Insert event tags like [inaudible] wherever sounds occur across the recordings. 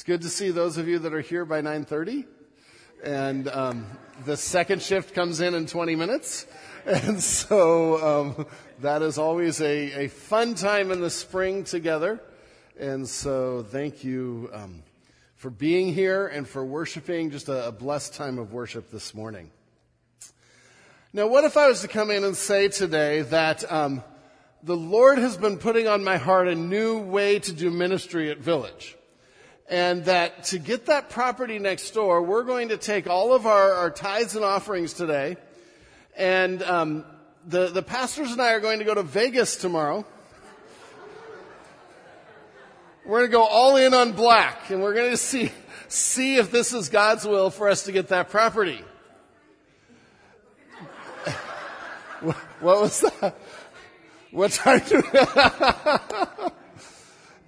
It's good to see those of you that are here by 9:30, and um, the second shift comes in in 20 minutes, [laughs] and so um, that is always a, a, fun time in the spring together. And so, thank you um, for being here and for worshiping. Just a, a blessed time of worship this morning. Now, what if I was to come in and say today that um, the Lord has been putting on my heart a new way to do ministry at Village? And that to get that property next door, we're going to take all of our, our tithes and offerings today. And um, the, the pastors and I are going to go to Vegas tomorrow. We're going to go all in on black, and we're going to see, see if this is God's will for us to get that property. [laughs] What was that? What time do [laughs]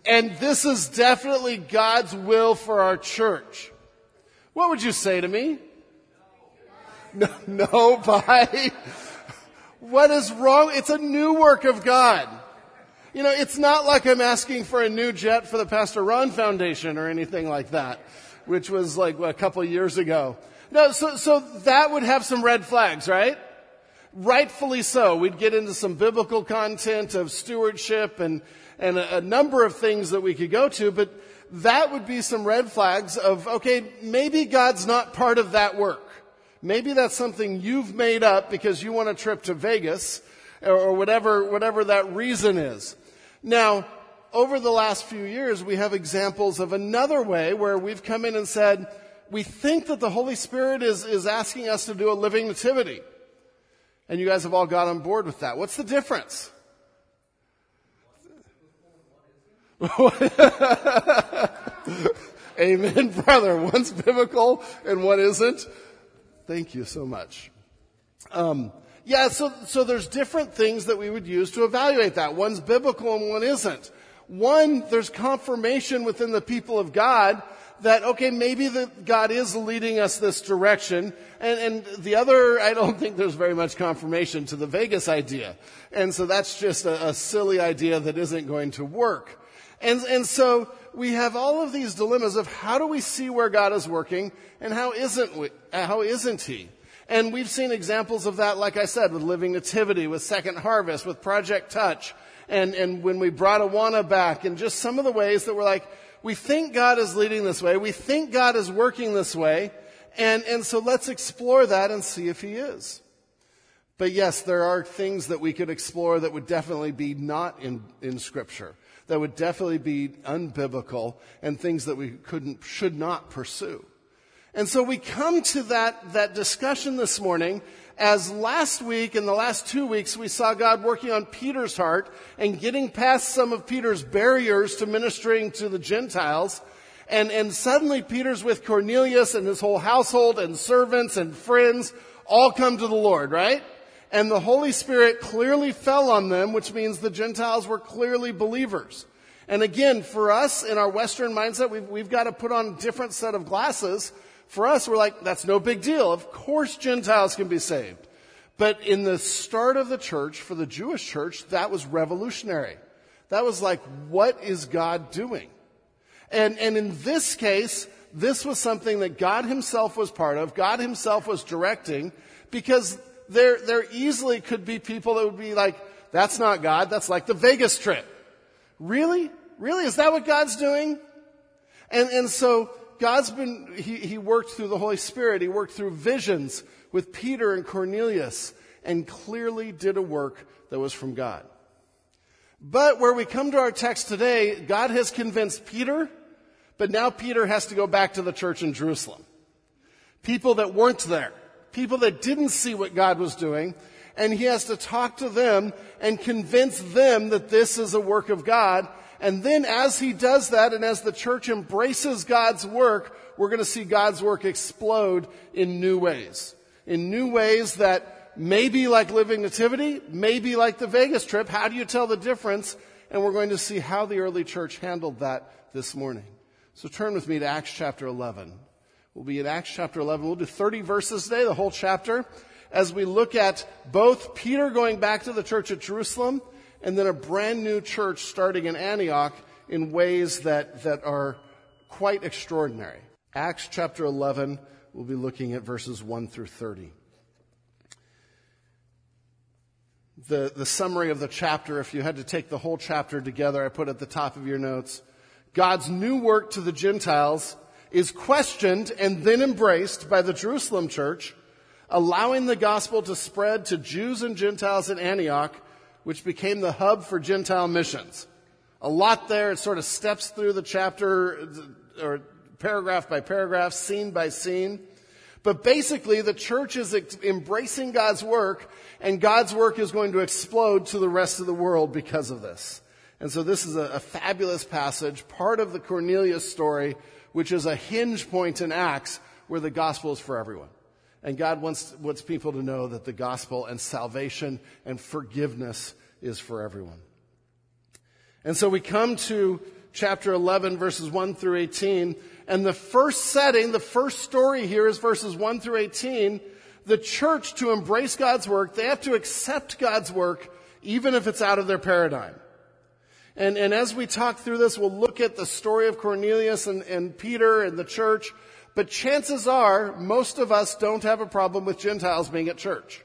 And this is definitely God's will for our church. What would you say to me? No, [laughs] no, by. What is wrong? It's a new work of God. You know, it's not like I'm asking for a new jet for the Pastor Ron Foundation or anything like that, which was like a couple years ago. No, so, so that would have some red flags, right? rightfully so. We'd get into some biblical content of stewardship and, and a, a number of things that we could go to, but that would be some red flags of, okay, maybe God's not part of that work. Maybe that's something you've made up because you want a trip to Vegas or whatever, whatever that reason is. Now, over the last few years, we have examples of another way where we've come in and said, we think that the Holy Spirit is, is asking us to do a living nativity. And you guys have all got on board with that. What's the difference? [laughs] Amen, brother. One's biblical and one isn't. Thank you so much. Um, yeah, so, so there's different things that we would use to evaluate that. One's biblical and one isn't. One, there's confirmation within the people of God that, okay, maybe God is leading us this direction. And, and the other, I don't think there's very much confirmation to the Vegas idea. And so that's just a, a silly idea that isn't going to work. And, and so we have all of these dilemmas of how do we see where God is working and how isn't we, uh, how isn't He? And we've seen examples of that, like I said, with Living Nativity, with Second Harvest, with Project Touch, and, and when we brought Awana back, and just some of the ways that we're like, we think God is leading this way. We think God is working this way. And, and so let's explore that and see if He is. But yes, there are things that we could explore that would definitely be not in, in Scripture, that would definitely be unbiblical, and things that we couldn't, should not pursue. And so we come to that, that discussion this morning as last week and the last two weeks we saw God working on Peter's heart and getting past some of Peter's barriers to ministering to the Gentiles. And, and suddenly Peter's with Cornelius and his whole household and servants and friends all come to the Lord, right? And the Holy Spirit clearly fell on them, which means the Gentiles were clearly believers. And again, for us in our Western mindset, we've, we've got to put on a different set of glasses for us, we're like, that's no big deal. Of course Gentiles can be saved. But in the start of the church, for the Jewish church, that was revolutionary. That was like, what is God doing? And, and in this case, this was something that God himself was part of. God himself was directing because there, there easily could be people that would be like, that's not God. That's like the Vegas trip. Really? Really? Is that what God's doing? And, and so God's been, he, he worked through the Holy Spirit. He worked through visions with Peter and Cornelius and clearly did a work that was from God. But where we come to our text today, God has convinced Peter, but now Peter has to go back to the church in Jerusalem. People that weren't there. People that didn't see what God was doing. And he has to talk to them and convince them that this is a work of God and then as he does that and as the church embraces God's work, we're going to see God's work explode in new ways. In new ways that may be like Living Nativity, may be like the Vegas trip. How do you tell the difference? And we're going to see how the early church handled that this morning. So turn with me to Acts chapter 11. We'll be in Acts chapter 11. We'll do 30 verses today, the whole chapter, as we look at both Peter going back to the church at Jerusalem and then a brand new church starting in Antioch in ways that, that are quite extraordinary. Acts chapter 11, we'll be looking at verses 1 through 30. The, the summary of the chapter, if you had to take the whole chapter together, I put at the top of your notes. God's new work to the Gentiles is questioned and then embraced by the Jerusalem church, allowing the gospel to spread to Jews and Gentiles in Antioch, which became the hub for Gentile missions. A lot there. It sort of steps through the chapter or paragraph by paragraph, scene by scene. But basically, the church is embracing God's work, and God's work is going to explode to the rest of the world because of this. And so this is a, a fabulous passage, part of the Cornelius story, which is a hinge point in Acts where the gospel is for everyone. And God wants, wants people to know that the gospel and salvation and forgiveness is for everyone. And so we come to chapter 11, verses 1 through 18. And the first setting, the first story here is verses 1 through 18. The church, to embrace God's work, they have to accept God's work, even if it's out of their paradigm. And, and as we talk through this, we'll look at the story of Cornelius and, and Peter and the church. But chances are, most of us don't have a problem with Gentiles being at church.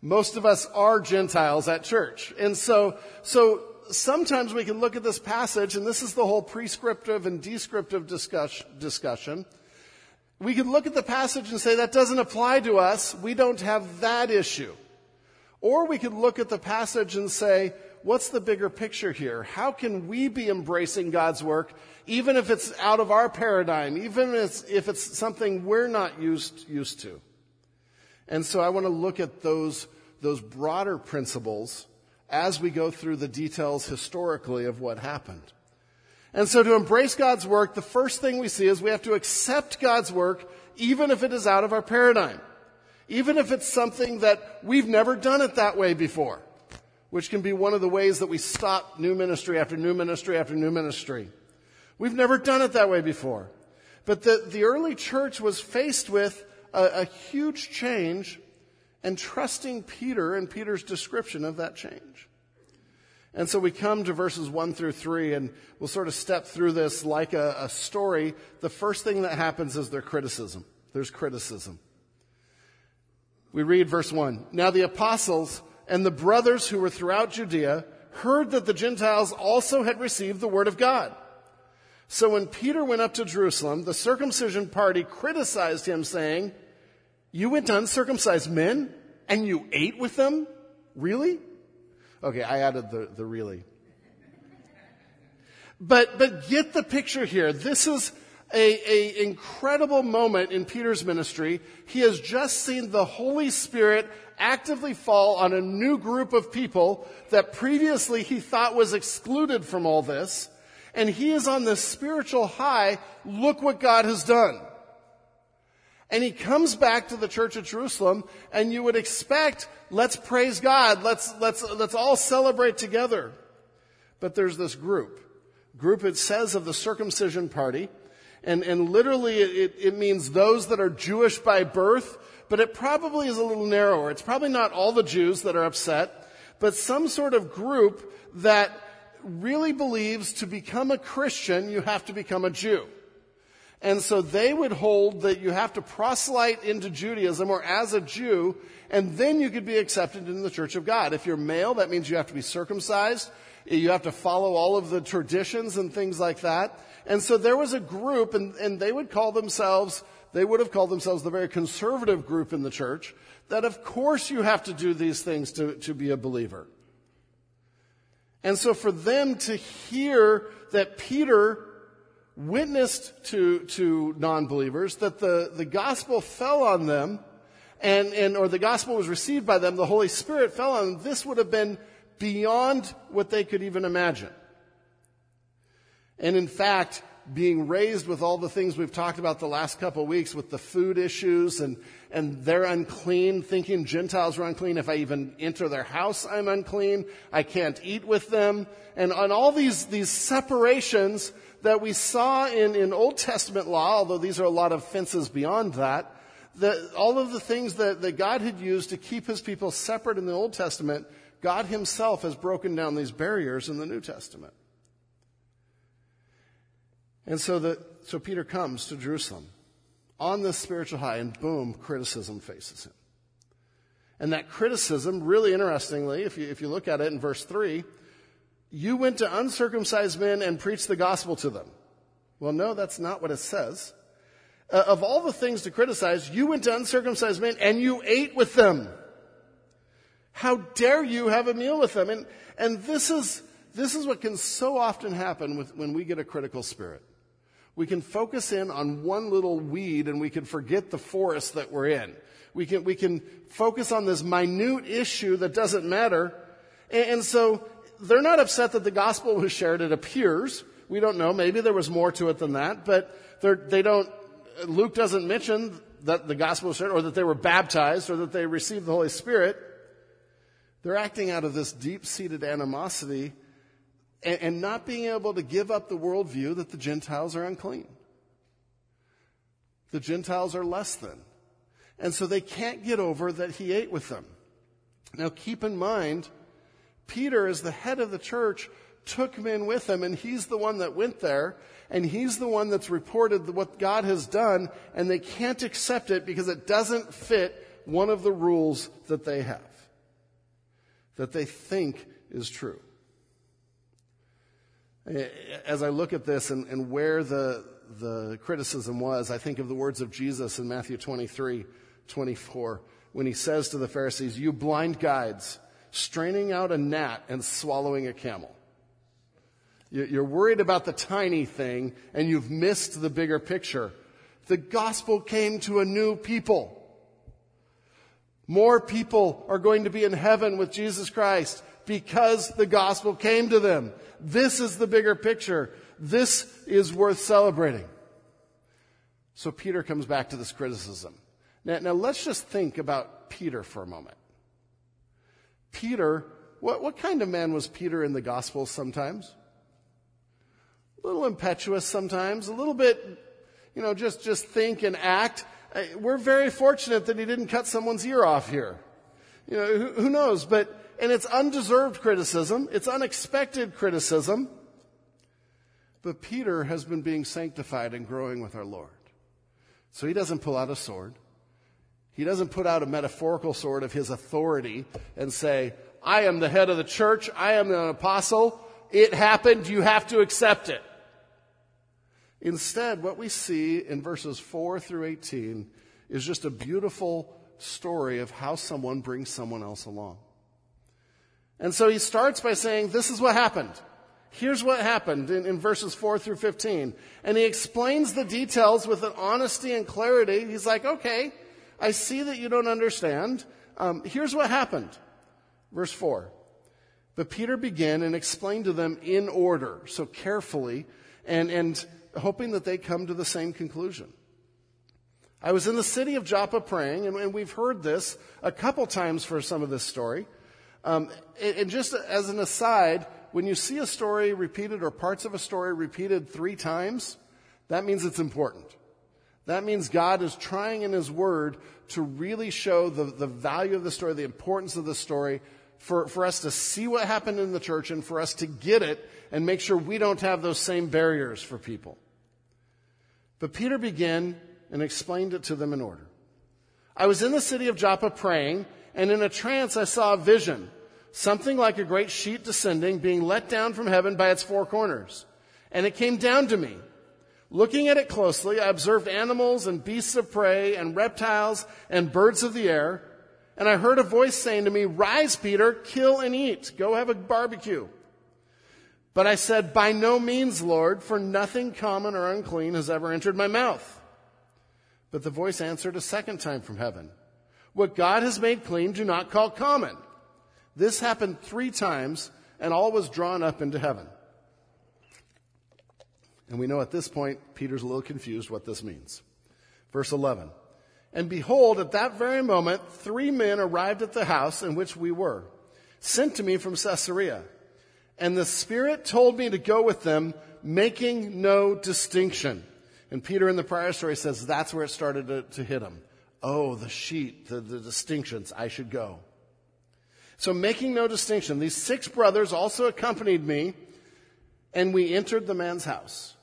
Most of us are Gentiles at church. And so, so sometimes we can look at this passage, and this is the whole prescriptive and descriptive discuss, discussion. We can look at the passage and say that doesn't apply to us. We don't have that issue. Or we could look at the passage and say, what's the bigger picture here? How can we be embracing God's work, even if it's out of our paradigm, even if it's, if it's something we're not used, used to? And so I want to look at those, those broader principles as we go through the details historically of what happened. And so to embrace God's work, the first thing we see is we have to accept God's work even if it is out of our paradigm. Even if it's something that we've never done it that way before, which can be one of the ways that we stop new ministry after new ministry after new ministry. We've never done it that way before. But the, the early church was faced with a, a huge change and trusting Peter and Peter's description of that change. And so we come to verses 1 through 3, and we'll sort of step through this like a, a story. The first thing that happens is their criticism. There's criticism. We read verse 1. Now the apostles and the brothers who were throughout Judea heard that the Gentiles also had received the word of God. So when Peter went up to Jerusalem, the circumcision party criticized him, saying, you went to uncircumcised men and you ate with them? Really? Okay, I added the, the really. But, but get the picture here. This is a, a incredible moment in Peter's ministry. He has just seen the Holy Spirit actively fall on a new group of people that previously he thought was excluded from all this. And he is on this spiritual high. Look what God has done. And he comes back to the church of Jerusalem and you would expect, let's praise God. Let's, let's, let's all celebrate together. But there's this group. Group it says of the circumcision party. And, and literally it, it means those that are Jewish by birth, but it probably is a little narrower. It's probably not all the Jews that are upset, but some sort of group that really believes to become a Christian, you have to become a Jew. And so they would hold that you have to proselyte into Judaism or as a Jew, and then you could be accepted in the church of God. If you're male, that means you have to be circumcised. You have to follow all of the traditions and things like that. And so there was a group, and, and they would call themselves, they would have called themselves the very conservative group in the church, that of course you have to do these things to, to be a believer. And so for them to hear that Peter witnessed to, to non-believers that the, the gospel fell on them and, and, or the gospel was received by them, the Holy Spirit fell on them, this would have been beyond what they could even imagine. And in fact, being raised with all the things we've talked about the last couple weeks with the food issues and, and they're unclean, thinking Gentiles are unclean. If I even enter their house, I'm unclean. I can't eat with them. And on all these, these separations that we saw in, in Old Testament law, although these are a lot of fences beyond that, that all of the things that, that God had used to keep his people separate in the Old Testament, God himself has broken down these barriers in the New Testament. And so, the, so Peter comes to Jerusalem on this spiritual high, and boom, criticism faces him. And that criticism, really interestingly, if you, if you look at it in verse 3, you went to uncircumcised men and preached the gospel to them. Well, no, that's not what it says. Uh, of all the things to criticize, you went to uncircumcised men and you ate with them. How dare you have a meal with them? And, and this is, this is what can so often happen with, when we get a critical spirit. We can focus in on one little weed and we can forget the forest that we're in. We can, we can focus on this minute issue that doesn't matter. And, and so they're not upset that the gospel was shared, it appears. We don't know. Maybe there was more to it than that, but they don't, Luke doesn't mention that the gospel was shared or that they were baptized or that they received the Holy Spirit. They're acting out of this deep seated animosity and, and not being able to give up the worldview that the Gentiles are unclean. The Gentiles are less than. And so they can't get over that he ate with them. Now keep in mind, Peter, as the head of the church, took men with him, and he's the one that went there, and he's the one that's reported what God has done, and they can't accept it because it doesn't fit one of the rules that they have, that they think is true. As I look at this and, and where the, the criticism was, I think of the words of Jesus in Matthew 23, 24, when he says to the Pharisees, You blind guides, straining out a gnat and swallowing a camel. You're worried about the tiny thing and you've missed the bigger picture. The gospel came to a new people. More people are going to be in heaven with Jesus Christ because the gospel came to them. This is the bigger picture. This is worth celebrating. So Peter comes back to this criticism. Now, now let's just think about Peter for a moment. Peter, what, what kind of man was Peter in the gospel sometimes? A little impetuous sometimes, a little bit, you know, just, just think and act. We're very fortunate that he didn't cut someone's ear off here. You know, who, who knows? But and it's undeserved criticism, it's unexpected criticism. But Peter has been being sanctified and growing with our Lord. So he doesn't pull out a sword. He doesn't put out a metaphorical sword of his authority and say, I am the head of the church. I am an apostle. It happened. You have to accept it. Instead, what we see in verses 4 through 18 is just a beautiful story of how someone brings someone else along. And so he starts by saying, This is what happened. Here's what happened in, in, verses 4 through 15. And he explains the details with an honesty and clarity. He's like, Okay, I see that you don't understand. Um, here's what happened. Verse 4. But Peter began and explained to them in order, so carefully, and, and hoping that they come to the same conclusion. I was in the city of Joppa praying, and, and we've heard this a couple times for some of this story. Um, and just as an aside, when you see a story repeated or parts of a story repeated three times, that means it's important. That means God is trying in His Word to really show the, the value of the story, the importance of the story, for, for us to see what happened in the church and for us to get it and make sure we don't have those same barriers for people. But Peter began and explained it to them in order. I was in the city of Joppa praying, and in a trance I saw a vision, something like a great sheet descending, being let down from heaven by its four corners. And it came down to me. Looking at it closely, I observed animals and beasts of prey and reptiles and birds of the air. And I heard a voice saying to me, Rise, Peter, kill and eat. Go have a barbecue. But I said, By no means, Lord, for nothing common or unclean has ever entered my mouth. But the voice answered a second time from heaven. What God has made clean, do not call common. This happened three times, and all was drawn up into heaven. And we know at this point, Peter's a little confused what this means. Verse 11. And behold, at that very moment, three men arrived at the house in which we were, sent to me from Caesarea. And the Spirit told me to go with them, making no distinction. And Peter in the prior story says that's where it started to, to hit him. Oh, the sheet, the, the distinctions, I should go. So making no distinction, these six brothers also accompanied me, and we entered the man's house.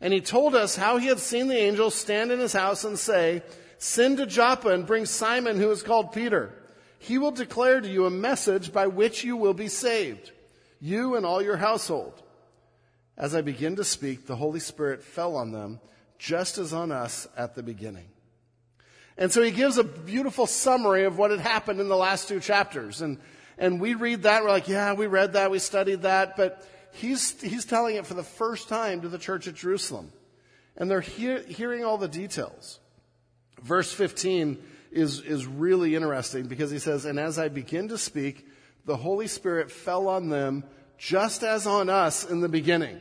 And he told us how he had seen the angel stand in his house and say, Send to Joppa and bring Simon who is called Peter. He will declare to you a message by which you will be saved, you and all your household. As I begin to speak, the Holy Spirit fell on them, just as on us at the beginning. And so he gives a beautiful summary of what had happened in the last two chapters. And, and we read that, we're like, yeah, we read that, we studied that, but he's, he's telling it for the first time to the church at Jerusalem. And they're hear, hearing all the details. Verse 15 is, is really interesting because he says, And as I begin to speak, the Holy Spirit fell on them just as on us in the beginning.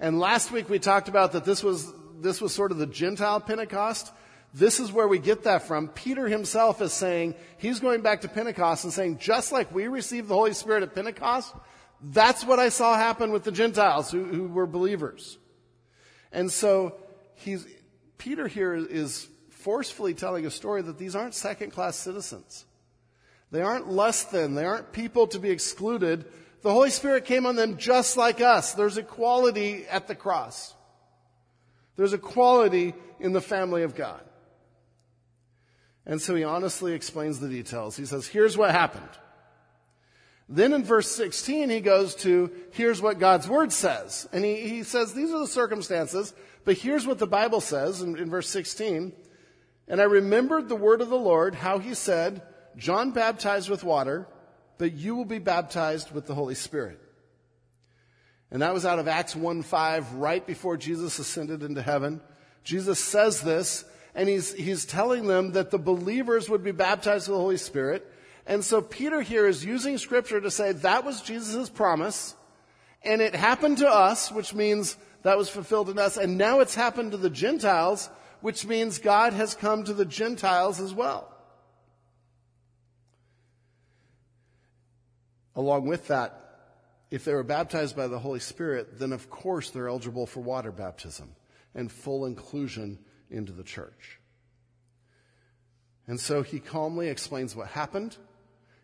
And last week we talked about that this was, this was sort of the Gentile Pentecost. This is where we get that from. Peter himself is saying, he's going back to Pentecost and saying, just like we received the Holy Spirit at Pentecost, that's what I saw happen with the Gentiles who, who were believers. And so he's, Peter here is forcefully telling a story that these aren't second class citizens. They aren't less than. They aren't people to be excluded. The Holy Spirit came on them just like us. There's equality at the cross. There's equality in the family of God. And so he honestly explains the details. He says, here's what happened. Then in verse 16, he goes to, here's what God's word says. And he, he says, these are the circumstances, but here's what the Bible says in, in verse 16. And I remembered the word of the Lord, how he said, John baptized with water, but you will be baptized with the Holy Spirit. And that was out of Acts 1 5, right before Jesus ascended into heaven. Jesus says this, and he's, he's telling them that the believers would be baptized with the Holy Spirit. And so Peter here is using scripture to say that was Jesus' promise, and it happened to us, which means that was fulfilled in us, and now it's happened to the Gentiles, which means God has come to the Gentiles as well. Along with that, if they were baptized by the Holy Spirit, then of course they're eligible for water baptism and full inclusion into the church. And so he calmly explains what happened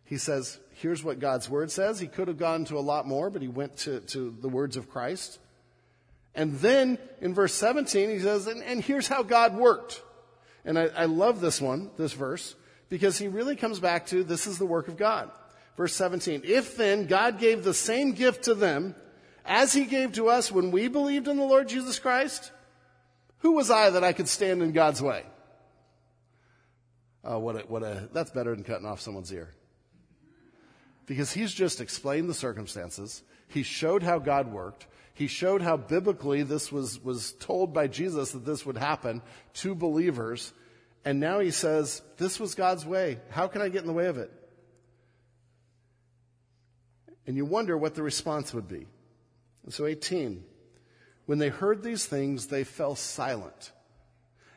he says, here's what God's word says. He could have gone to a lot more, but he went to, to the words of Christ. And then in verse 17, he says, and, and here's how God worked. And I, I love this one, this verse, because he really comes back to this is the work of God. Verse 17, if then God gave the same gift to them as he gave to us when we believed in the Lord Jesus Christ, who was I that I could stand in God's way? Oh, what a, what a, that's better than cutting off someone's ear because he's just explained the circumstances. He showed how God worked. He showed how biblically this was, was told by Jesus that this would happen to believers. And now he says, this was God's way. How can I get in the way of it? And you wonder what the response would be. And so 18, when they heard these things, they fell silent.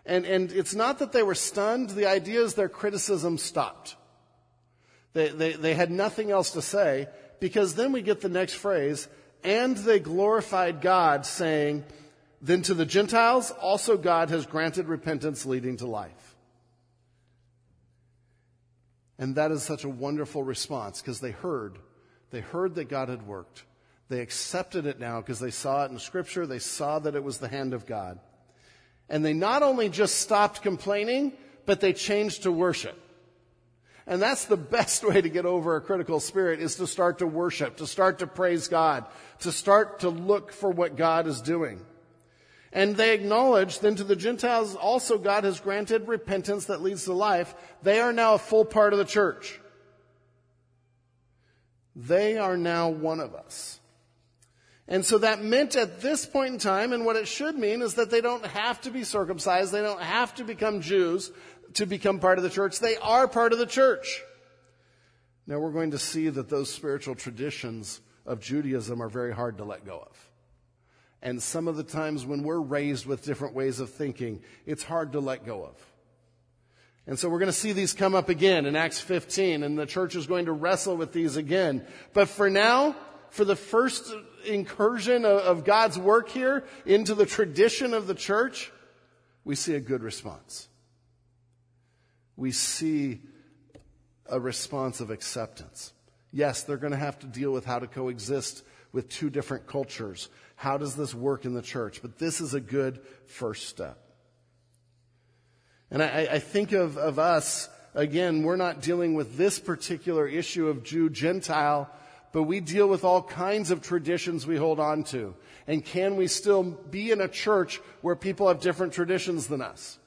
And, and it's not that they were stunned. The idea is their criticism stopped. They, they, they had nothing else to say because then we get the next phrase, and they glorified God, saying, Then to the Gentiles also God has granted repentance leading to life. And that is such a wonderful response because they heard. They heard that God had worked. They accepted it now because they saw it in Scripture. They saw that it was the hand of God. And they not only just stopped complaining, but they changed to worship. And that's the best [laughs] way to get over a critical spirit is to start to worship, to start to praise God, to start to look for what God is doing. And they acknowledge then to the Gentiles also God has granted repentance that leads to life. They are now a full part of the church. They are now one of us. And so that meant at this point in time, and what it should mean is that they don't have to be circumcised. They don't have to become Jews to become part of the church. They are part of the church. Now we're going to see that those spiritual traditions of Judaism are very hard to let go of. And some of the times when we're raised with different ways of thinking, it's hard to let go of. And so we're going to see these come up again in Acts 15, and the church is going to wrestle with these again. But for now, for the first incursion of, God's work here into the tradition of the church, we see a good response we see a response of acceptance. Yes, they're going to have to deal with how to coexist with two different cultures. How does this work in the church? But this is a good first step. And I, I think of, of us, again, we're not dealing with this particular issue of Jew Gentile, but we deal with all kinds of traditions we hold on to. And can we still be in a church where people have different traditions than us?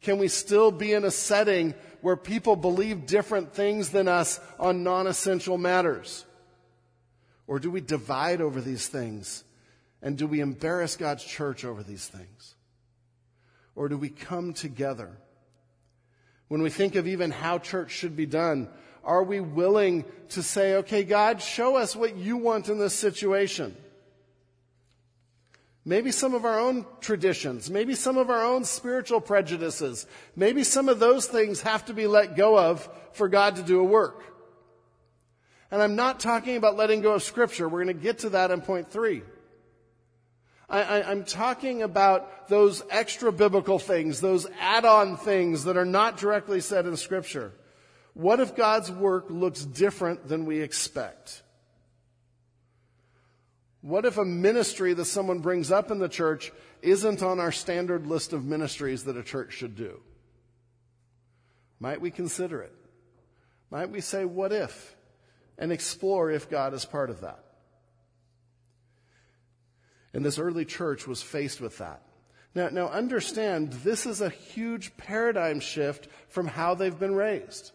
Can we still be in a setting where people believe different things than us on non essential matters? Or do we divide over these things? And do we embarrass God's church over these things? Or do we come together? When we think of even how church should be done, are we willing to say, okay, God, show us what you want in this situation? Maybe some of our own traditions, maybe some of our own spiritual prejudices, maybe some of those things have to be let go of for God to do a work. And I'm not talking about letting go of scripture. We're going to get to that in point three. I, am talking about those extra biblical things, those add-on things that are not directly said in scripture. What if God's work looks different than we expect? What if a ministry that someone brings up in the church isn't on our standard list of ministries that a church should do? Might we consider it? Might we say, what if? And explore if God is part of that. And this early church was faced with that. Now, now understand, this is a huge paradigm shift from how they've been raised.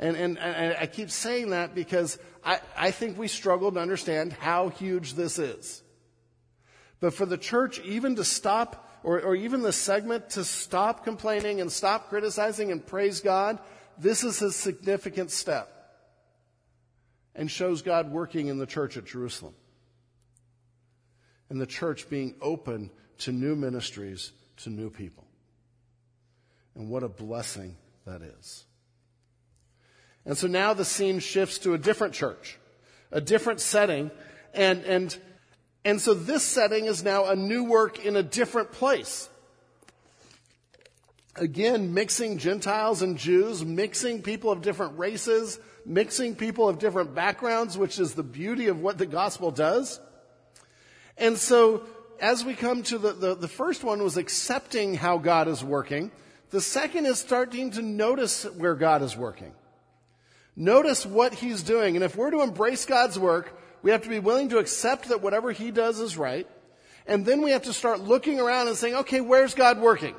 And, and, and I keep saying that because I, I think we struggle to understand how huge this is. But for the church even to stop, or, or even the segment to stop complaining and stop criticizing and praise God, this is a significant step and shows God working in the church at Jerusalem and the church being open to new ministries, to new people. And what a blessing that is. And so now the scene shifts to a different church, a different setting, and, and, and so this setting is now a new work in a different place. Again, mixing Gentiles and Jews, mixing people of different races, mixing people of different backgrounds, which is the beauty of what the gospel does. And so, as we come to the, the, the, first one was accepting how God is working. The second is starting to notice where God is working. Notice what He's doing. And if we're to embrace God's work, we have to be willing to accept that whatever He does is right. And then we have to start looking around and saying, okay, where's God working?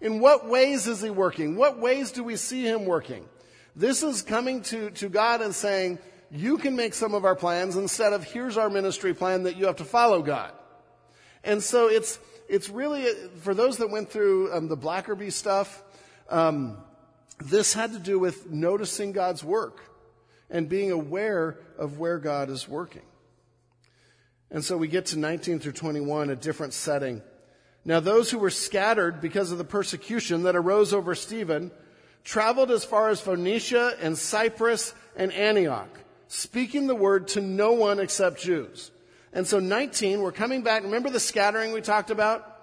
In what ways is He working? What ways do we see Him working? This is coming to, to God and saying, you can make some of our plans instead of here's our ministry plan that you have to follow God. And so it's, it's really, for those that went through um, the Blackaby stuff, um, this had to do with noticing God's work and being aware of where God is working. And so we get to 19 through 21, a different setting. Now those who were scattered because of the persecution that arose over Stephen traveled as far as Phoenicia and Cyprus and Antioch speaking the word to no one except Jews. And so 19, we're coming back. Remember the scattering we talked about?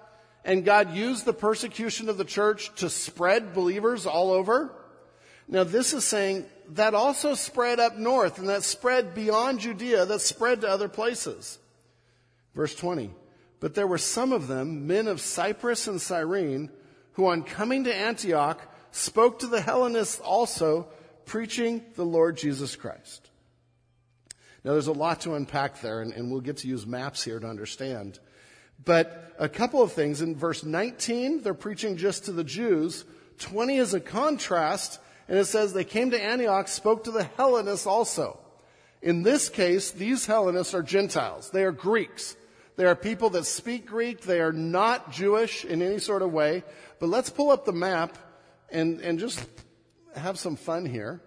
And God used the persecution of the church to spread believers all over. Now this is saying that also spread up north and that spread beyond Judea, that spread to other places. Verse 20. But there were some of them, men of Cyprus and Cyrene, who on coming to Antioch spoke to the Hellenists also, preaching the Lord Jesus Christ. Now, there's a lot to unpack there, and, and we'll get to use maps here to understand. But a couple of things. In verse 19, they're preaching just to the Jews. 20 is a contrast, and it says they came to Antioch, spoke to the Hellenists also. In this case, these Hellenists are Gentiles. They are Greeks. They are people that speak Greek. They are not Jewish in any sort of way. But let's pull up the map and, and just have some fun here.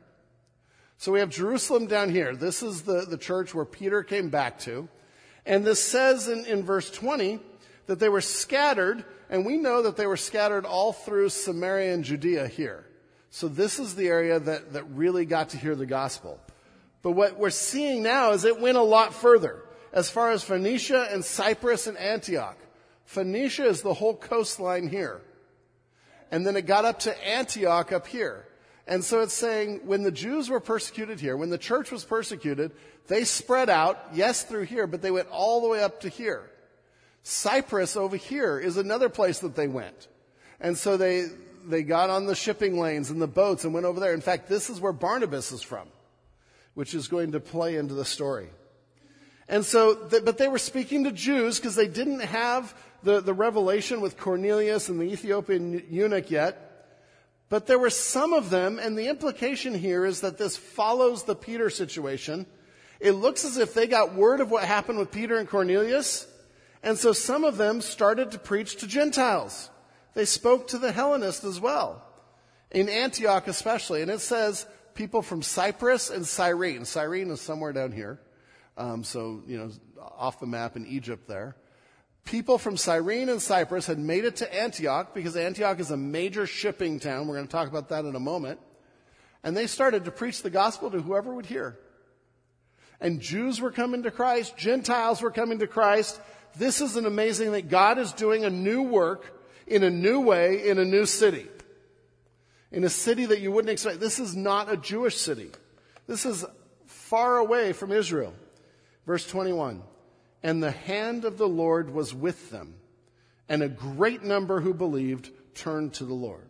So we have Jerusalem down here. This is the, the church where Peter came back to. And this says in, in verse 20 that they were scattered, and we know that they were scattered all through Samaria and Judea here. So this is the area that, that really got to hear the gospel. But what we're seeing now is it went a lot further, as far as Phoenicia and Cyprus and Antioch. Phoenicia is the whole coastline here. And then it got up to Antioch up here. And so it's saying when the Jews were persecuted here, when the church was persecuted, they spread out, yes, through here, but they went all the way up to here. Cyprus over here is another place that they went. And so they, they got on the shipping lanes and the boats and went over there. In fact, this is where Barnabas is from, which is going to play into the story. And so, but they were speaking to Jews because they didn't have the, the revelation with Cornelius and the Ethiopian eunuch yet. But there were some of them, and the implication here is that this follows the Peter situation. It looks as if they got word of what happened with Peter and Cornelius, and so some of them started to preach to Gentiles. They spoke to the Hellenists as well, in Antioch especially. And it says people from Cyprus and Cyrene. Cyrene is somewhere down here, um, so, you know, off the map in Egypt there people from Cyrene and Cyprus had made it to Antioch because Antioch is a major shipping town. We're going to talk about that in a moment. And they started to preach the gospel to whoever would hear. And Jews were coming to Christ, Gentiles were coming to Christ. This is an amazing that God is doing a new work in a new way in a new city. In a city that you wouldn't expect. This is not a Jewish city. This is far away from Israel. Verse 21 and the hand of the Lord was with them, and a great number who believed turned to the Lord.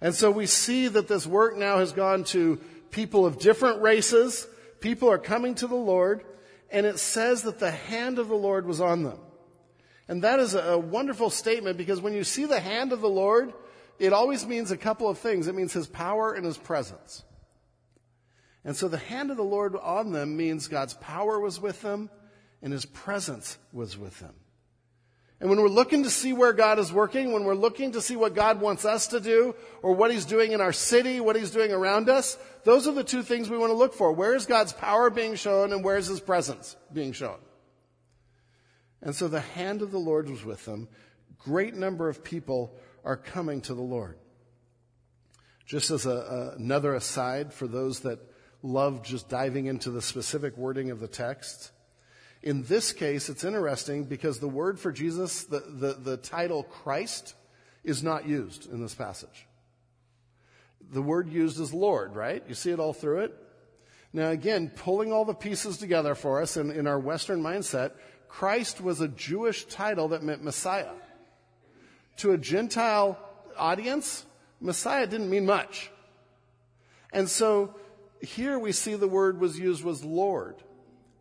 And so we see that this work now has gone to people of different races. People are coming to the Lord, and it says that the hand of the Lord was on them. And that is a wonderful statement because when you see the hand of the Lord, it always means a couple of things. It means his power and his presence. And so the hand of the Lord on them means God's power was with them and his presence was with them. And when we're looking to see where God is working, when we're looking to see what God wants us to do, or what He's doing in our city, what He's doing around us, those are the two things we want to look for. Where is God's power being shown, and where is His presence being shown? And so the hand of the Lord was with them. Great number of people are coming to the Lord. Just as a, a, another aside for those that love just diving into the specific wording of the text, in this case, it's interesting because the word for Jesus, the, the, the title Christ, is not used in this passage. The word used is Lord, right? You see it all through it? Now, again, pulling all the pieces together for us in, in our Western mindset, Christ was a Jewish title that meant Messiah. To a Gentile audience, Messiah didn't mean much. And so here we see the word was used was Lord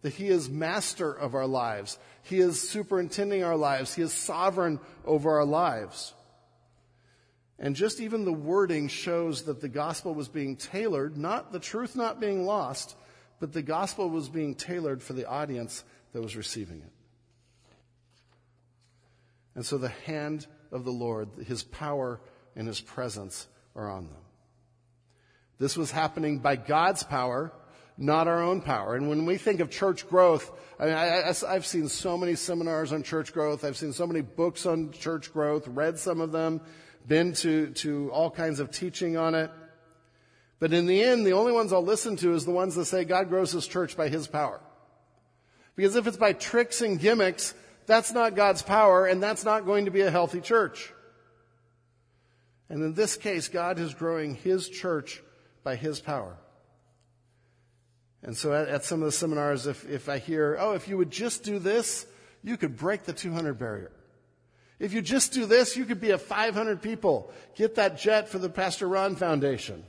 that He is master of our lives. He is superintending our lives. He is sovereign over our lives. And just even the wording shows that the gospel was being tailored, not the truth not being lost, but the gospel was being tailored for the audience that was receiving it. And so the hand of the Lord, his power and his presence are on them. This was happening by God's power not our own power. And when we think of church growth, I mean, I, have seen so many seminars on church growth. I've seen so many books on church growth, read some of them, been to, to all kinds of teaching on it. But in the end, the only ones I'll listen to is the ones that say God grows his church by his power. Because if it's by tricks and gimmicks, that's not God's power and that's not going to be a healthy church. And in this case, God is growing his church by his power. And so at, at, some of the seminars, if, if I hear, oh, if you would just do this, you could break the 200 barrier. If you just do this, you could be a 500 people. Get that jet for the Pastor Ron Foundation.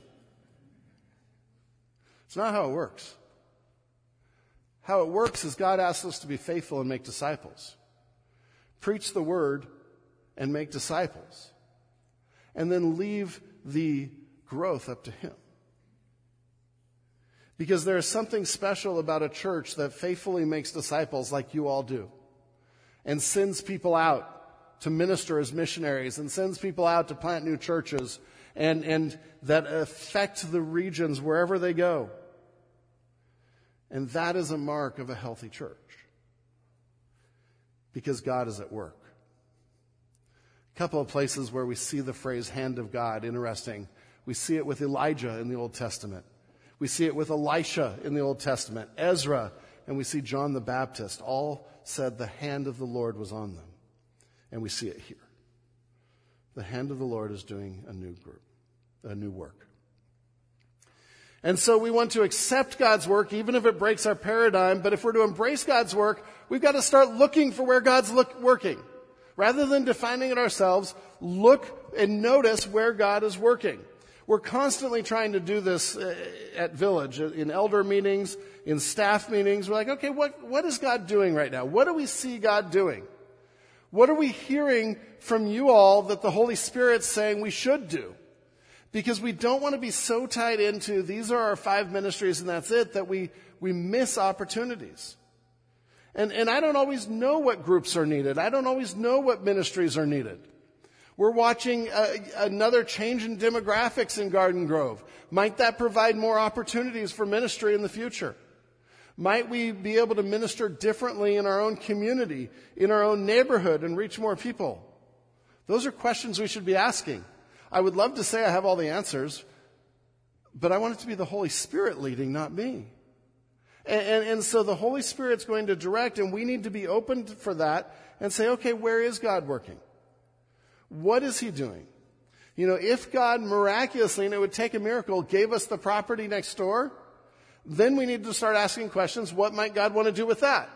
It's not how it works. How it works is God asks us to be faithful and make disciples. Preach the word and make disciples. And then leave the growth up to Him. Because there is something special about a church that faithfully makes disciples like you all do and sends people out to minister as missionaries and sends people out to plant new churches and, and that affect the regions wherever they go. And that is a mark of a healthy church because God is at work. A couple of places where we see the phrase hand of God, interesting. We see it with Elijah in the Old Testament. We see it with Elisha in the Old Testament, Ezra, and we see John the Baptist. All said the hand of the Lord was on them. And we see it here. The hand of the Lord is doing a new group. a new work. And so we want to accept God's work, even if it breaks our paradigm. But if we're to embrace God's work, we've got to start looking for where God's look, working. Rather than defining it ourselves, look and notice where God is working. We're constantly trying to do this uh, at Village, uh, in elder meetings, in staff meetings. We're like, okay, what, what is God doing right now? What do we see God doing? What are we hearing from you all that the Holy Spirit's saying we should do? Because we don't want to be so tied into these are our five ministries and that's it that we, we miss opportunities. And, and I don't always know what groups are needed. I don't always know what ministries are needed. We're watching a, another change in demographics in Garden Grove. Might that provide more opportunities for ministry in the future? Might we be able to minister differently in our own community, in our own neighborhood, and reach more people? Those are questions we should be asking. I would love to say I have all the answers, but I want it to be the Holy Spirit leading, not me. And, and, and, so the Holy Spirit's going to direct, and we need to be open for that and say, okay, where is God working? What is He doing? You know, if God miraculously, and it would take a miracle, gave us the property next door, then we need to start asking questions, what might God want to do with that?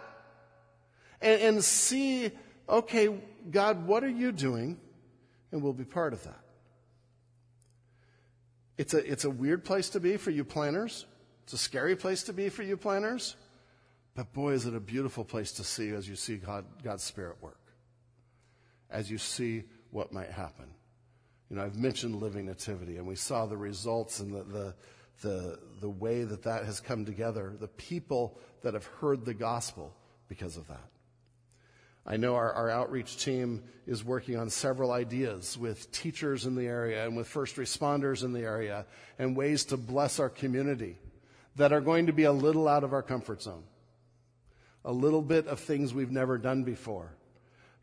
And, and see, okay, God, what are you doing? And we'll be part of that. It's a, it's a weird place to be for you planners. It's a scary place to be for you planners. But boy, is it a beautiful place to see as you see God, God's Spirit work. As you see what might happen. You know, I've mentioned Living Nativity, and we saw the results and the, the, the, the way that that has come together, the people that have heard the gospel because of that. I know our, our, outreach team is working on several ideas with teachers in the area and with first responders in the area and ways to bless our community that are going to be a little out of our comfort zone. A little bit of things we've never done before.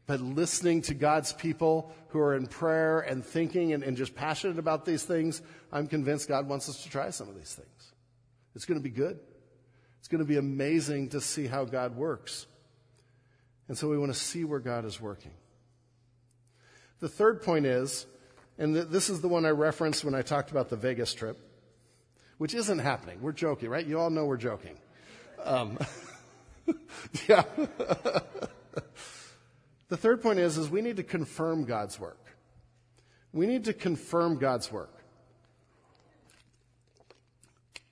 But listening to God's people who are in prayer and thinking and, and just passionate about these things, I'm convinced God wants us to try some of these things. It's going to be good. It's going to be amazing to see how God works. And so we want to see where God is working. The third point is, and this is the one I referenced when I talked about the Vegas trip, which isn't happening. We're joking, right? You all know we're joking. Um, [laughs] yeah. [laughs] the third point is, is we need to confirm God's work. We need to confirm God's work.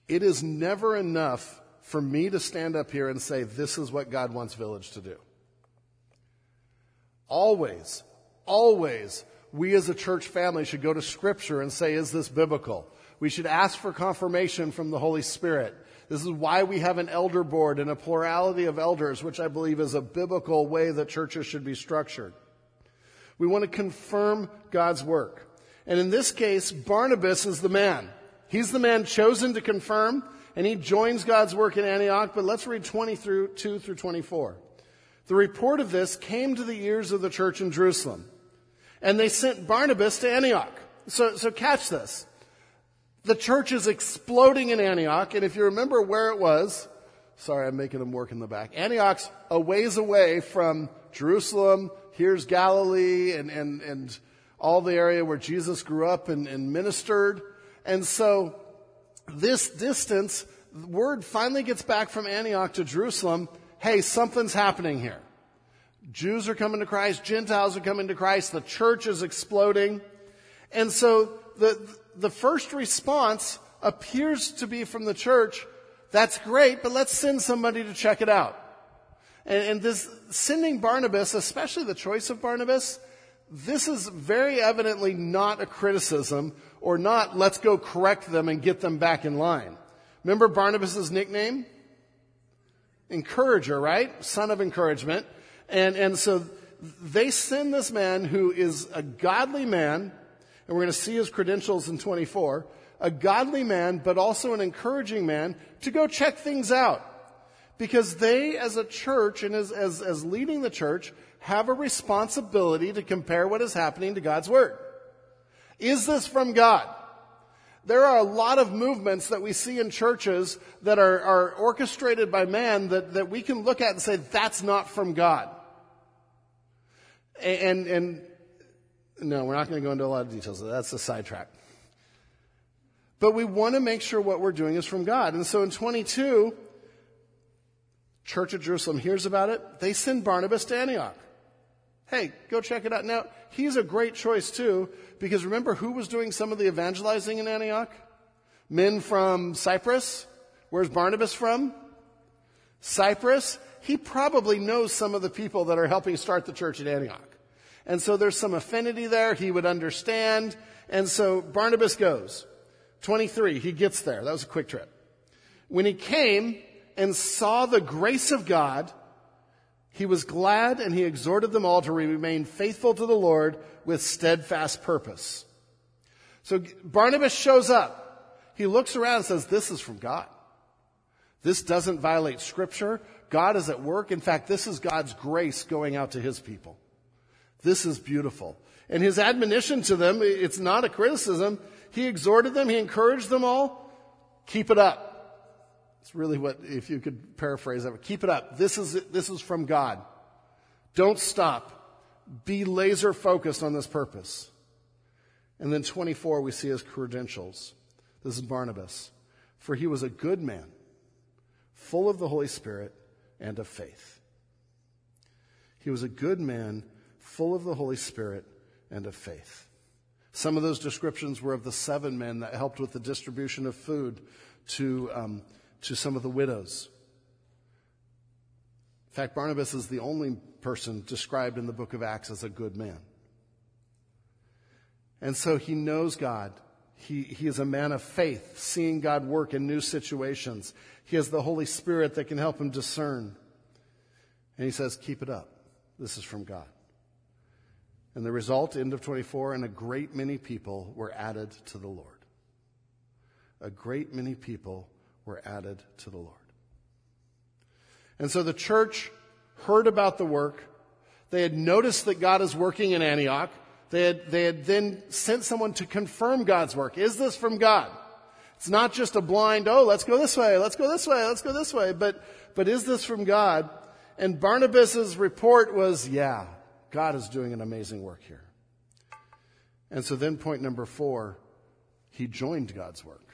It is never enough for me to stand up here and say, this is what God wants Village to do. Always, always, we as a church family should go to Scripture and say, is this biblical? We should ask for confirmation from the Holy Spirit. This is why we have an elder board and a plurality of elders, which I believe is a biblical way that churches should be structured. We want to confirm God's work. And in this case, Barnabas is the man. He's the man chosen to confirm, and he joins God's work in Antioch. But let's read 20 through 2 through 24. The report of this came to the ears of the church in Jerusalem, and they sent Barnabas to Antioch. So, so catch this. The church is exploding in Antioch, and if you remember where it was, sorry, I'm making them work in the back. Antioch's a ways away from Jerusalem. Here's Galilee and, and, and all the area where Jesus grew up and, and ministered. And so this distance, word finally gets back from Antioch to Jerusalem, hey, something's happening here. Jews are coming to Christ, Gentiles are coming to Christ, the church is exploding. And so the, the first response appears to be from the church, that's great, but let's send somebody to check it out. And, and this sending Barnabas, especially the choice of Barnabas, this is very evidently not a criticism or not let's go correct them and get them back in line. Remember Barnabas' nickname? encourager, right? Son of encouragement. And, and so they send this man who is a godly man, and we're going to see his credentials in 24, a godly man, but also an encouraging man to go check things out. Because they, as a church and as, as, as leading the church, have a responsibility to compare what is happening to God's Word. Is this from God? There are a lot of movements that we see in churches that are, are orchestrated by man that, that we can look at and say, that's not from God. And, and no, we're not going to go into a lot of details. That's a sidetrack. But we want to make sure what we're doing is from God. And so in 22, Church of Jerusalem hears about it. They send Barnabas to Antioch. Hey, go check it out. Now, he's a great choice too, because remember who was doing some of the evangelizing in Antioch? Men from Cyprus. Where's Barnabas from? Cyprus. He probably knows some of the people that are helping start the church at Antioch. And so there's some affinity there. He would understand. And so Barnabas goes. 23, he gets there. That was a quick trip. When he came and saw the grace of God, he was glad and he exhorted them all to remain faithful to the Lord with steadfast purpose. So Barnabas shows up. He looks around and says, this is from God. This doesn't violate scripture. God is at work. In fact, this is God's grace going out to his people. This is beautiful. And his admonition to them, it's not a criticism. He exhorted them, he encouraged them all. Keep it up. It's really what, if you could paraphrase that, keep it up. This is, this is from God. Don't stop. Be laser focused on this purpose. And then 24, we see his credentials. This is Barnabas. For he was a good man, full of the Holy Spirit and of faith. He was a good man, full of the Holy Spirit and of faith. Some of those descriptions were of the seven men that helped with the distribution of food to, um, to some of the widows. In fact, Barnabas is the only person described in the book of Acts as a good man. And so he knows God. He, he is a man of faith, seeing God work in new situations. He has the Holy Spirit that can help him discern. And he says, Keep it up. This is from God. And the result, end of 24, and a great many people were added to the Lord. A great many people were added to the Lord. And so the church heard about the work. They had noticed that God is working in Antioch. They had, they had then sent someone to confirm God's work. Is this from God? It's not just a blind, oh, let's go this way, let's go this way, let's go this way, but, but is this from God? And Barnabas's report was, yeah, God is doing an amazing work here. And so then point number four, he joined God's work.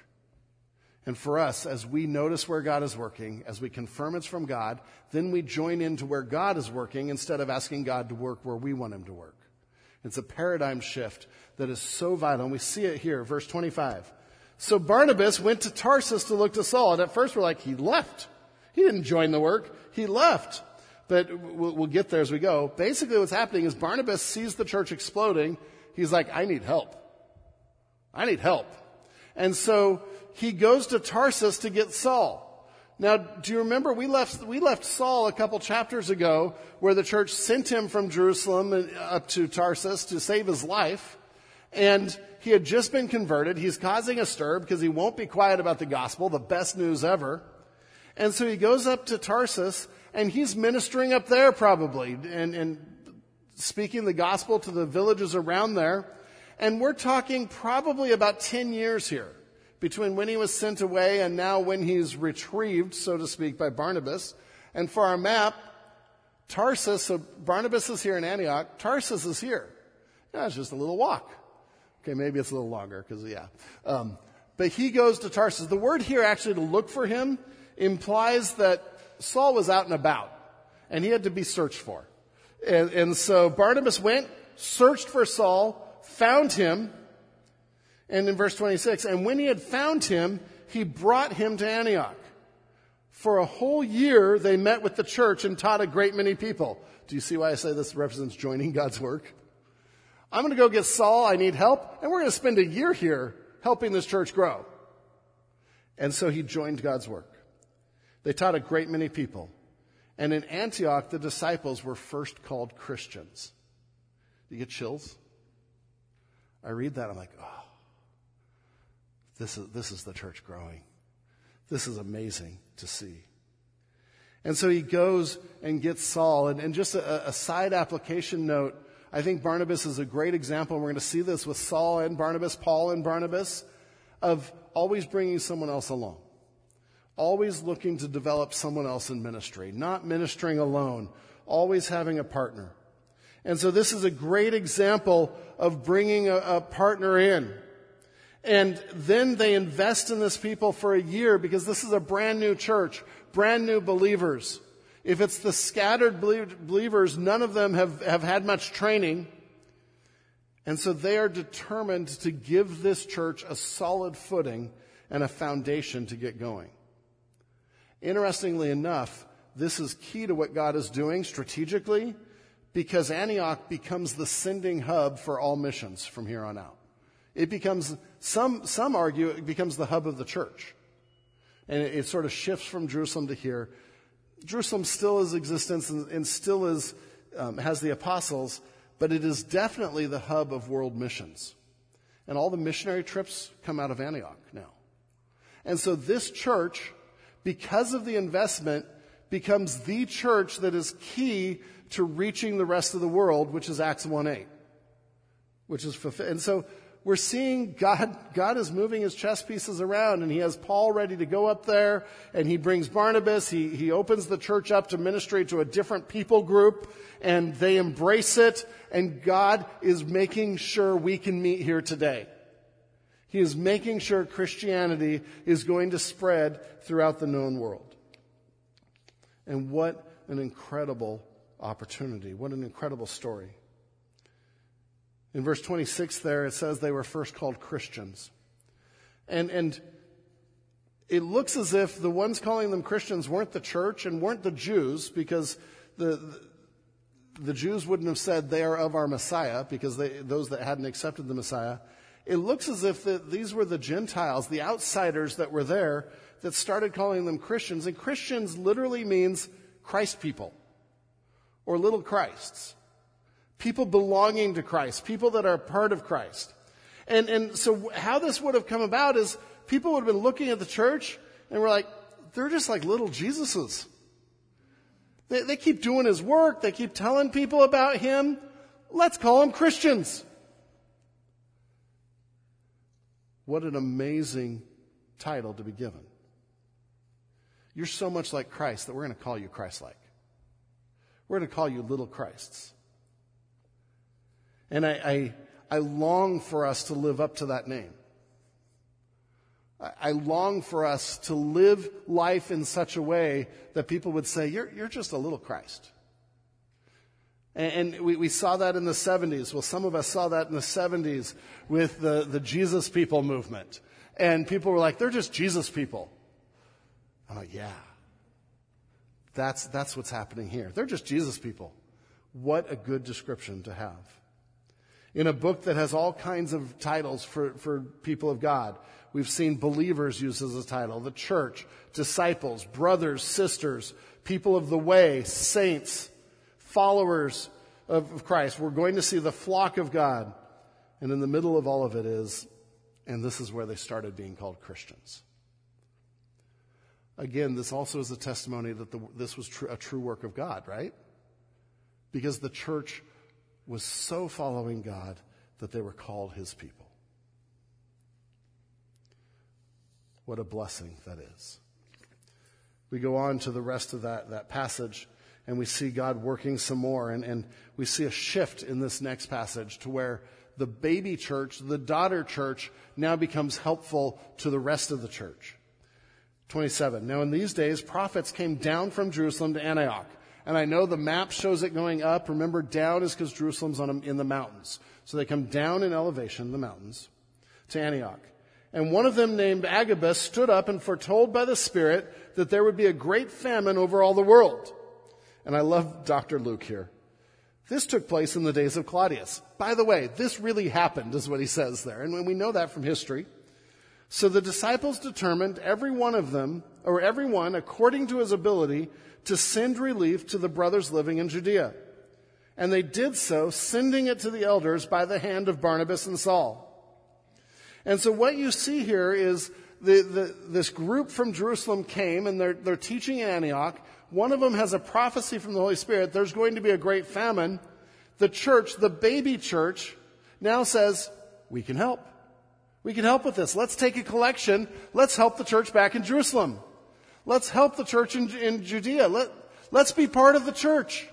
And for us, as we notice where God is working, as we confirm it's from God, then we join into where God is working instead of asking God to work where we want him to work. It's a paradigm shift that is so vital. And we see it here, verse 25. So Barnabas went to Tarsus to look to Saul. And at first we're like, he left. He didn't join the work. He left but we'll, we'll get there as we go. Basically what's happening is Barnabas sees the church exploding. He's like, I need help. I need help. And so he goes to Tarsus to get Saul. Now, do you remember we left, we left Saul a couple chapters ago where the church sent him from Jerusalem up to Tarsus to save his life. And he had just been converted. He's causing a stir because he won't be quiet about the gospel, the best news ever. And so he goes up to Tarsus and he's ministering up there probably and, and speaking the gospel to the villages around there. And we're talking probably about 10 years here between when he was sent away and now when he's retrieved, so to speak, by Barnabas. And for our map, Tarsus, so Barnabas is here in Antioch, Tarsus is here. Yeah, it's just a little walk. Okay, maybe it's a little longer because, yeah. Um, but he goes to Tarsus. The word here actually to look for him implies that Saul was out and about and he had to be searched for. And, and so Barnabas went, searched for Saul, found him, and in verse 26, and when he had found him, he brought him to Antioch. For a whole year, they met with the church and taught a great many people. Do you see why I say this represents joining God's work? I'm going to go get Saul. I need help. And we're going to spend a year here helping this church grow. And so he joined God's work. They taught a great many people. And in Antioch, the disciples were first called Christians. Do You get chills? I read that, I'm like, oh, this is, this is the church growing. This is amazing to see. And so he goes and gets Saul. And, and just a, a side application note, I think Barnabas is a great example. We're going to see this with Saul and Barnabas, Paul and Barnabas, of always bringing someone else along always looking to develop someone else in ministry, not ministering alone, always having a partner. And so this is a great example of bringing a, a partner in. And then they invest in this people for a year because this is a brand new church, brand new believers. If it's the scattered believers, none of them have, have had much training. And so they are determined to give this church a solid footing and a foundation to get going. Interestingly enough, this is key to what God is doing strategically because Antioch becomes the sending hub for all missions from here on out. It becomes, some, some argue it becomes the hub of the church. And it, it sort of shifts from Jerusalem to here. Jerusalem still is existence and, and still is, um, has the apostles, but it is definitely the hub of world missions. And all the missionary trips come out of Antioch now. And so this church, because of the investment, becomes the church that is key to reaching the rest of the world, which is Acts 1 8. Which is fulfilled. And so we're seeing God, God is moving his chess pieces around and he has Paul ready to go up there and he brings Barnabas. He, he opens the church up to ministry to a different people group and they embrace it and God is making sure we can meet here today. He is making sure Christianity is going to spread throughout the known world. And what an incredible opportunity. What an incredible story. In verse 26 there, it says they were first called Christians. And, and it looks as if the ones calling them Christians weren't the church and weren't the Jews because the, the, the Jews wouldn't have said they are of our Messiah because they, those that hadn't accepted the Messiah. It looks as if the, these were the Gentiles, the outsiders that were there that started calling them Christians. And Christians literally means Christ people or little Christs people belonging to Christ, people that are part of Christ. And, and so how this would have come about is people would have been looking at the church and were like, they're just like little Jesuses. They, they keep doing his work. They keep telling people about him. Let's call them Christians. What an amazing title to be given. You're so much like Christ that we're going to call you Christ like. We're going to call you little Christs. And I, I, I long for us to live up to that name. I, I long for us to live life in such a way that people would say, You're, you're just a little Christ. And, we, we saw that in the 70s. Well, some of us saw that in the 70s with the, the Jesus people movement. And people were like, They're just Jesus people. I'm like, Yeah. That's, that's what's happening here. They're just Jesus people. What a good description to have in a book that has all kinds of titles for, for people of God. We've seen believers used as a title, the church, disciples, brothers, sisters, people of the way, saints, followers of Christ. We're going to see the flock of God. And in the middle of all of it is, and this is where they started being called Christians. Again, this also is a testimony that the, this was tr- a true work of God, right? Because the church was so following God that they were called his people. What a blessing that is. We go on to the rest of that, that passage and we see God working some more and, and we see a shift in this next passage to where the baby church, the daughter church, now becomes helpful to the rest of the church. 27. Now in these days, prophets came down from Jerusalem to Antioch and I know the map shows it going up. Remember, down is because Jerusalem's on, in the mountains. So they come down in elevation, the mountains, to Antioch. And one of them named Agabus stood up and foretold by the Spirit that there would be a great famine over all the world. And I love Dr. Luke here. This took place in the days of Claudius. By the way, this really happened, is what he says there. And we know that from history. So the disciples determined, every one of them, or every one, according to his ability, to send relief to the brothers living in Judea. And they did so, sending it to the elders by the hand of Barnabas and Saul. And so what you see here is the, the, this group from Jerusalem came and they're, they're teaching in Antioch. One of them has a prophecy from the Holy Spirit. There's going to be a great famine. The church, the baby church, now says, we can help. We can help with this. Let's take a collection. Let's help the church back in Jerusalem. Let's help the church in, in Judea. Let, let's be part of the church.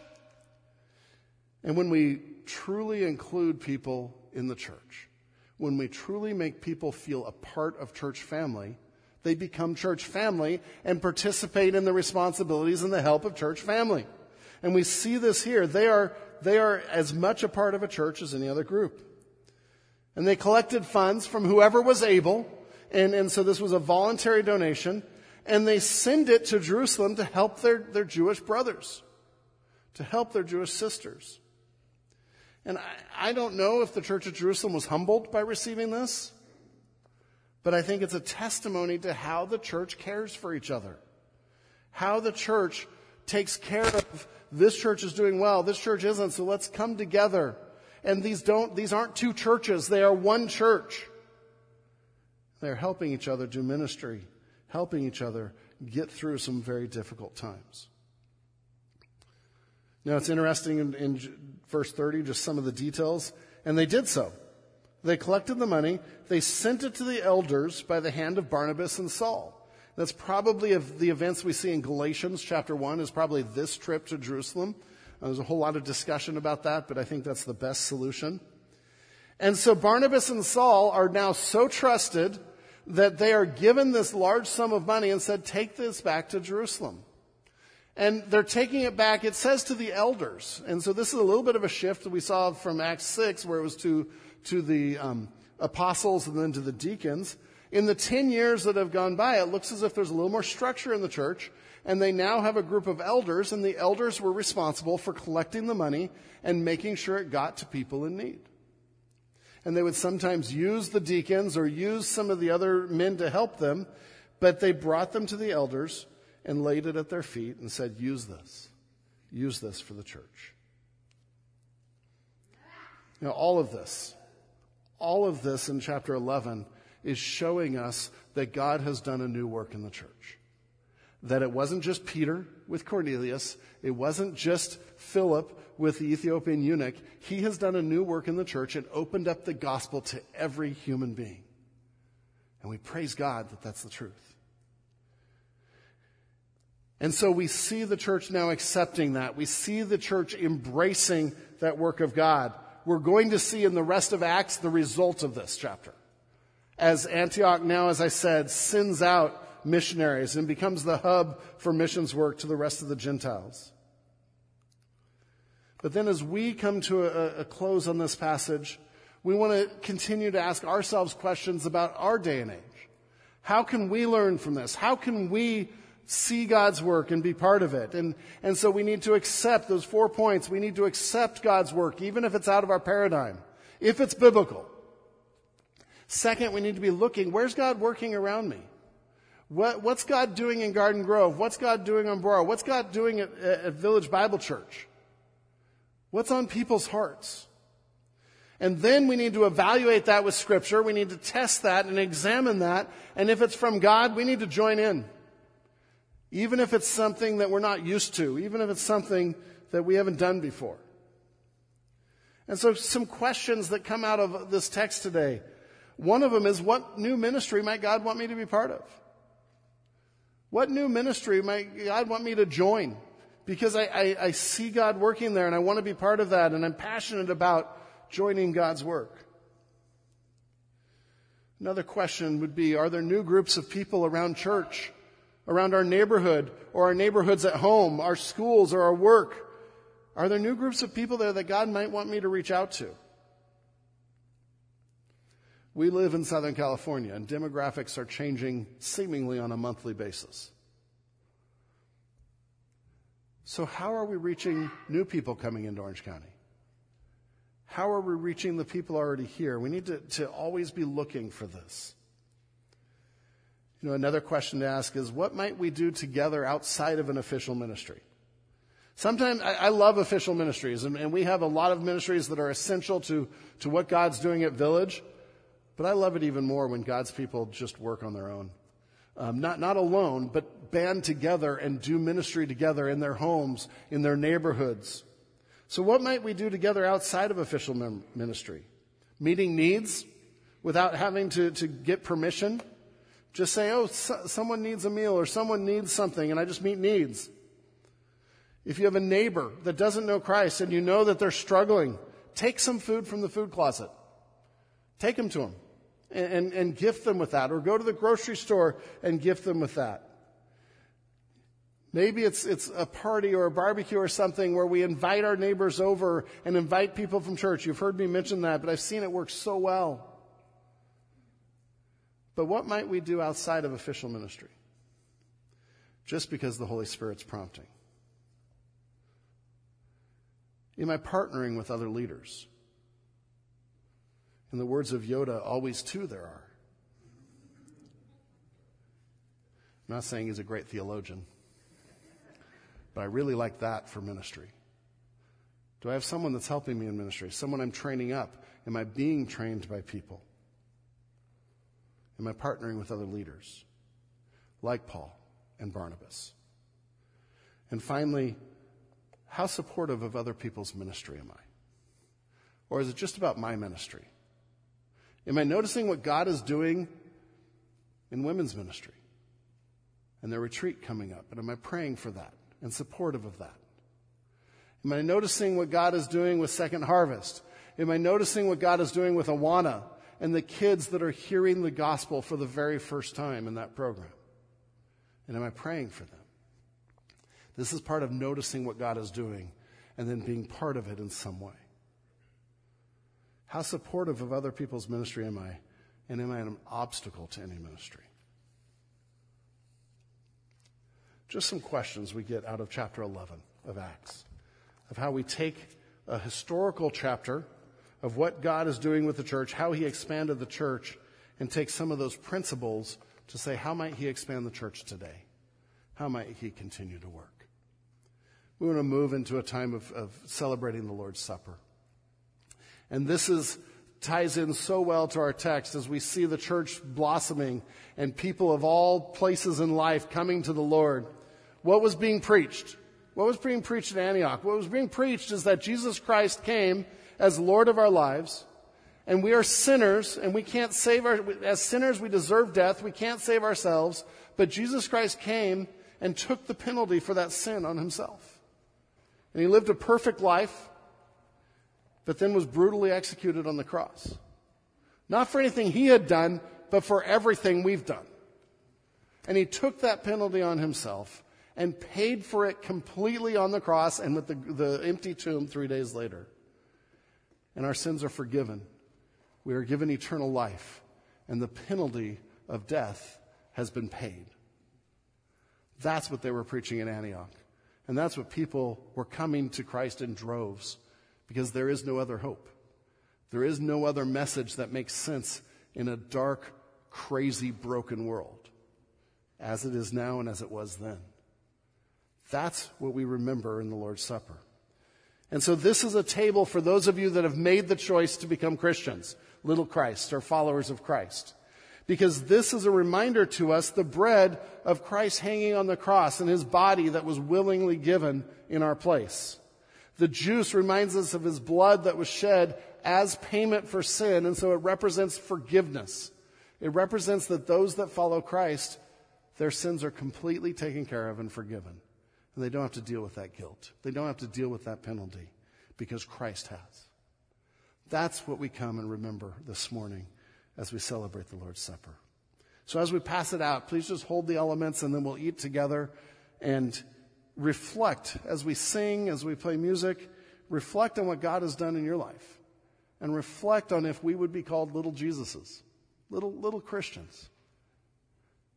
And when we truly include people in the church, when we truly make people feel a part of church family, they become church family and participate in the responsibilities and the help of church family. And we see this here. They are, they are as much a part of a church as any other group. And they collected funds from whoever was able. And, and so this was a voluntary donation. And they send it to Jerusalem to help their, their Jewish brothers, to help their Jewish sisters. And I, I don't know if the church of Jerusalem was humbled by receiving this. But I think it's a testimony to how the church cares for each other. How the church takes care of this church is doing well, this church isn't, so let's come together. And these don't, these aren't two churches, they are one church. They're helping each other do ministry, helping each other get through some very difficult times. Now it's interesting in, in verse 30, just some of the details, and they did so. They collected the money. They sent it to the elders by the hand of Barnabas and Saul. That's probably of the events we see in Galatians chapter 1 is probably this trip to Jerusalem. Uh, there's a whole lot of discussion about that, but I think that's the best solution. And so Barnabas and Saul are now so trusted that they are given this large sum of money and said, take this back to Jerusalem. And they're taking it back, it says to the elders. And so this is a little bit of a shift that we saw from Acts 6 where it was to to the um, apostles and then to the deacons. In the 10 years that have gone by, it looks as if there's a little more structure in the church, and they now have a group of elders, and the elders were responsible for collecting the money and making sure it got to people in need. And they would sometimes use the deacons or use some of the other men to help them, but they brought them to the elders and laid it at their feet and said, Use this. Use this for the church. Know, all of this all of this in chapter 11 is showing us that God has done a new work in the church. That it wasn't just Peter with Cornelius, it wasn't just Philip with the Ethiopian eunuch. He has done a new work in the church and opened up the gospel to every human being. And we praise God that that's the truth. And so we see the church now accepting that. We see the church embracing that work of God we're going to see in the rest of Acts the result of this chapter. As Antioch now, as I said, sends out missionaries and becomes the hub for missions work to the rest of the Gentiles. But then as we come to a, a close on this passage, we want to continue to ask ourselves questions about our day and age. How can we learn from this? How can we see God's work and be part of it. And, and so we need to accept those four points. We need to accept God's work, even if it's out of our paradigm, if it's biblical. Second, we need to be looking, where's God working around me? What, what's God doing in Garden Grove? What's God doing on Borough? What's God doing at, at Village Bible Church? What's on people's hearts? And then we need to evaluate that with Scripture. We need to test that and examine that. And if it's from God, we need to join in. Even if it's something that we're not used to, even if it's something that we haven't done before. And so some questions that come out of this text today. One of them is what new ministry might God want me to be part of? What new ministry might God want me to join? Because I, I, I see God working there and I want to be part of that and I'm passionate about joining God's work. Another question would be, are there new groups of people around church around our neighborhood or our neighborhoods at home, our schools or our work? Are there new groups of people there that God might want me to reach out to? We live in Southern California and demographics are changing seemingly on a monthly basis. So how are we reaching new people coming into Orange County? How are we reaching the people already here? We need to, to always be looking for this. You know, another question to ask is what might we do together outside of an official ministry? Sometimes I, I love official ministries, and, and, we have a lot of ministries that are essential to, to what God's doing at Village. But I love it even more when God's people just work on their own. Um, not, not alone, but band together and do ministry together in their homes, in their neighborhoods. So what might we do together outside of official ministry? Meeting needs without having to, to get permission? Just say, oh, so, someone needs a meal or someone needs something, and I just meet needs. If you have a neighbor that doesn't know Christ and you know that they're struggling, take some food from the food closet. Take them to them and, and, and gift them with that, or go to the grocery store and gift them with that. Maybe it's, it's a party or a barbecue or something where we invite our neighbors over and invite people from church. You've heard me mention that, but I've seen it work so well. But what might we do outside of official ministry? Just because the Holy Spirit's prompting. Am I partnering with other leaders? In the words of Yoda, always two there are. I'm not saying he's a great theologian. But I really like that for ministry. Do I have someone that's helping me in ministry? Someone I'm training up? Am I being trained by people? Am I partnering with other leaders like Paul and Barnabas? And finally, how supportive of other people's ministry am I? Or is it just about my ministry? Am I noticing what God is doing in women's ministry and their retreat coming up? And am I praying for that? and supportive of that? Am I noticing what God is doing with Second Harvest? Am I noticing what God is doing with Awana and the kids that are hearing the gospel for the very first time in that program? And am I praying for them? This is part of noticing what God is doing and then being part of it in some way. How supportive of other people's ministry am I? And am I an obstacle to any ministry? Just some questions we get out of chapter 11 of Acts, of how we take a historical chapter of what God is doing with the church, how he expanded the church, and take some of those principles to say, how might he expand the church today? How might he continue to work? We want to move into a time of, of celebrating the Lord's Supper. And this is ties in so well to our text as we see the church blossoming and people of all places in life coming to the Lord what was being preached? What was being preached in Antioch? What was being preached is that Jesus Christ came as Lord of our lives, and we are sinners, and we can't save our, as sinners, we deserve death. We can't save ourselves, but Jesus Christ came and took the penalty for that sin on himself. And he lived a perfect life, but then was brutally executed on the cross. Not for anything he had done, but for everything we've done. And he took that penalty on himself and paid for it completely on the cross and with the, the empty tomb three days later. And our sins are forgiven. We are given eternal life, and the penalty of death has been paid. That's what they were preaching in Antioch. And that's what people were coming to Christ in droves because there is no other hope. There is no other message that makes sense in a dark, crazy, broken world as it is now and as it was then. That's what we remember in the Lord's Supper. And so this is a table for those of you that have made the choice to become Christians, little Christ, or followers of Christ. Because this is a reminder to us the bread of Christ hanging on the cross and his body that was willingly given in our place. The juice reminds us of his blood that was shed as payment for sin, and so it represents forgiveness. It represents that those that follow Christ, their sins are completely taken care of and forgiven. And they don't have to deal with that guilt. They don't have to deal with that penalty because Christ has. That's what we come and remember this morning as we celebrate the Lord's Supper. So as we pass it out, please just hold the elements and then we'll eat together and reflect as we sing, as we play music, reflect on what God has done in your life and reflect on if we would be called little Jesuses, little, little Christians,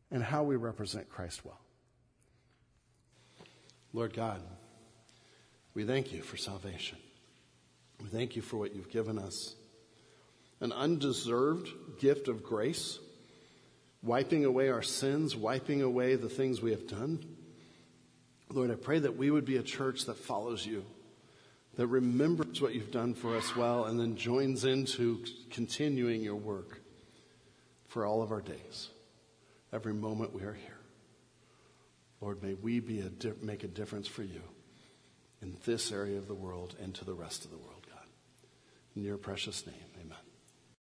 and how we represent Christ well. Lord God, we thank you for salvation. We thank you for what you've given us an undeserved gift of grace, wiping away our sins, wiping away the things we have done. Lord, I pray that we would be a church that follows you, that remembers what you've done for us well, and then joins into continuing your work for all of our days, every moment we are here. Lord, may we be a di- make a difference for you in this area of the world and to the rest of the world, God. In your precious name.